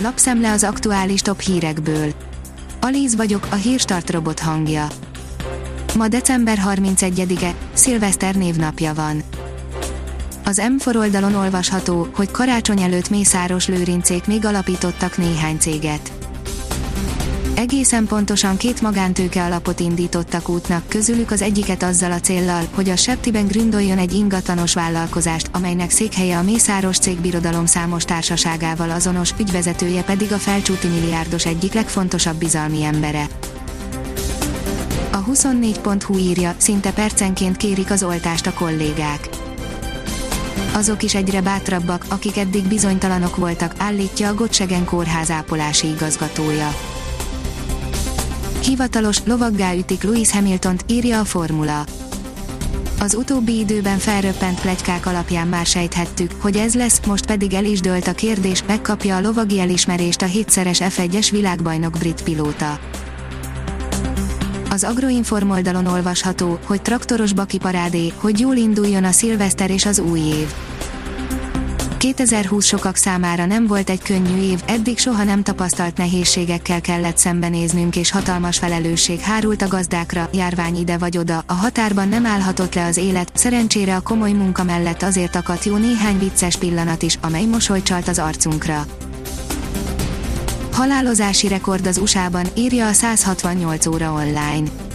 lapszemle az aktuális top hírekből. Alíz vagyok, a hírstart robot hangja. Ma december 31-e, szilveszter névnapja van. Az M4 oldalon olvasható, hogy karácsony előtt Mészáros Lőrincék még alapítottak néhány céget. Egészen pontosan két magántőke alapot indítottak útnak, közülük az egyiket azzal a céllal, hogy a Septiben gründoljon egy ingatlanos vállalkozást, amelynek székhelye a Mészáros cégbirodalom számos társaságával azonos, ügyvezetője pedig a felcsúti milliárdos egyik legfontosabb bizalmi embere. A 24.hu írja, szinte percenként kérik az oltást a kollégák. Azok is egyre bátrabbak, akik eddig bizonytalanok voltak, állítja a Gottsegen kórház ápolási igazgatója Hivatalos, lovaggá ütik Lewis Hamiltont, írja a formula. Az utóbbi időben felröppent plegykák alapján már sejthettük, hogy ez lesz, most pedig el is dőlt a kérdés, megkapja a lovagi elismerést a hétszeres F1-es világbajnok brit pilóta. Az Agroinform oldalon olvasható, hogy traktoros baki parádé, hogy jól induljon a szilveszter és az új év. 2020 sokak számára nem volt egy könnyű év, eddig soha nem tapasztalt nehézségekkel kellett szembenéznünk és hatalmas felelősség hárult a gazdákra, járvány ide vagy oda, a határban nem állhatott le az élet, szerencsére a komoly munka mellett azért akadt jó néhány vicces pillanat is, amely mosolycsalt az arcunkra. Halálozási rekord az USA-ban, írja a 168 óra online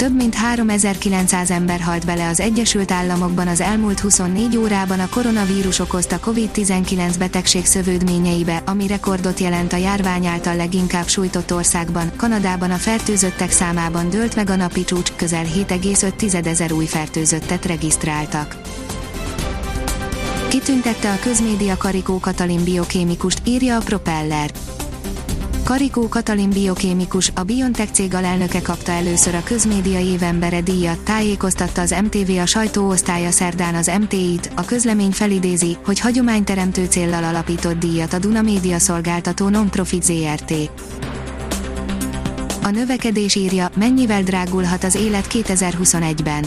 több mint 3900 ember halt bele az Egyesült Államokban az elmúlt 24 órában a koronavírus okozta COVID-19 betegség szövődményeibe, ami rekordot jelent a járvány által leginkább sújtott országban. Kanadában a fertőzöttek számában dőlt meg a napi csúcs, közel 7,5 ezer új fertőzöttet regisztráltak. Kitüntette a közmédia Karikó Katalin biokémikust, írja a Propeller. Karikó Katalin biokémikus, a BioNTech cég alelnöke kapta először a közmédia évembere díjat, tájékoztatta az MTV a sajtóosztálya szerdán az MTI-t, a közlemény felidézi, hogy hagyományteremtő céllal alapított díjat a Duna Média szolgáltató non-profit ZRT. A növekedés írja, mennyivel drágulhat az élet 2021-ben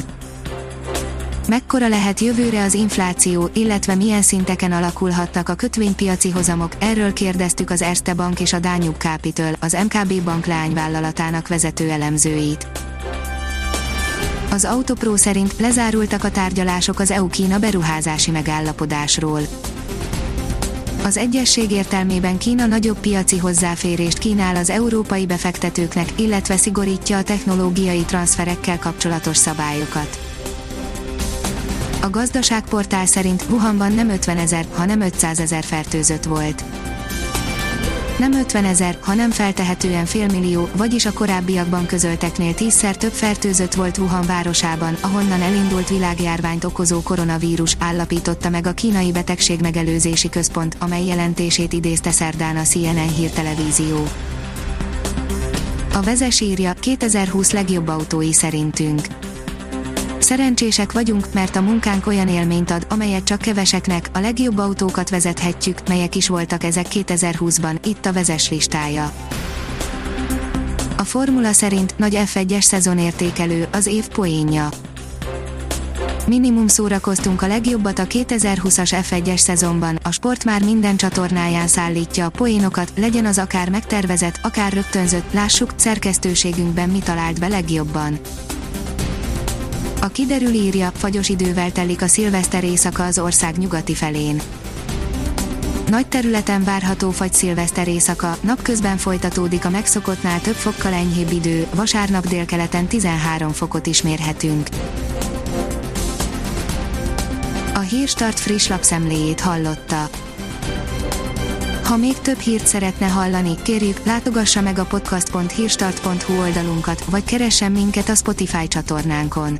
mekkora lehet jövőre az infláció, illetve milyen szinteken alakulhatnak a kötvénypiaci hozamok, erről kérdeztük az Erste Bank és a Dányuk Capital, az MKB bank leányvállalatának vezető elemzőit. Az Autopro szerint lezárultak a tárgyalások az EU-Kína beruházási megállapodásról. Az egyesség értelmében Kína nagyobb piaci hozzáférést kínál az európai befektetőknek, illetve szigorítja a technológiai transferekkel kapcsolatos szabályokat. A gazdaságportál szerint Wuhanban nem 50 ezer, hanem 500 ezer fertőzött volt. Nem 50 ezer, hanem feltehetően félmillió, vagyis a korábbiakban közölteknél tízszer több fertőzött volt Wuhan városában, ahonnan elindult világjárványt okozó koronavírus, állapította meg a kínai betegség megelőzési központ, amely jelentését idézte szerdán a CNN hírtelevízió. A vezes írja, 2020 legjobb autói szerintünk. Szerencsések vagyunk, mert a munkánk olyan élményt ad, amelyet csak keveseknek, a legjobb autókat vezethetjük, melyek is voltak ezek 2020-ban, itt a vezes listája. A formula szerint nagy F1-es szezonértékelő, az év poénja. Minimum szórakoztunk a legjobbat a 2020-as F1-es szezonban, a sport már minden csatornáján szállítja a poénokat, legyen az akár megtervezett, akár rögtönzött, lássuk, szerkesztőségünkben mi talált be legjobban. A kiderül írja, fagyos idővel telik a szilveszter éjszaka az ország nyugati felén. Nagy területen várható fagy szilveszter éjszaka, napközben folytatódik a megszokottnál több fokkal enyhébb idő, vasárnap délkeleten 13 fokot is mérhetünk. A Hírstart friss lapszemléjét hallotta. Ha még több hírt szeretne hallani, kérjük, látogassa meg a podcast.hírstart.hu oldalunkat, vagy keressen minket a Spotify csatornánkon.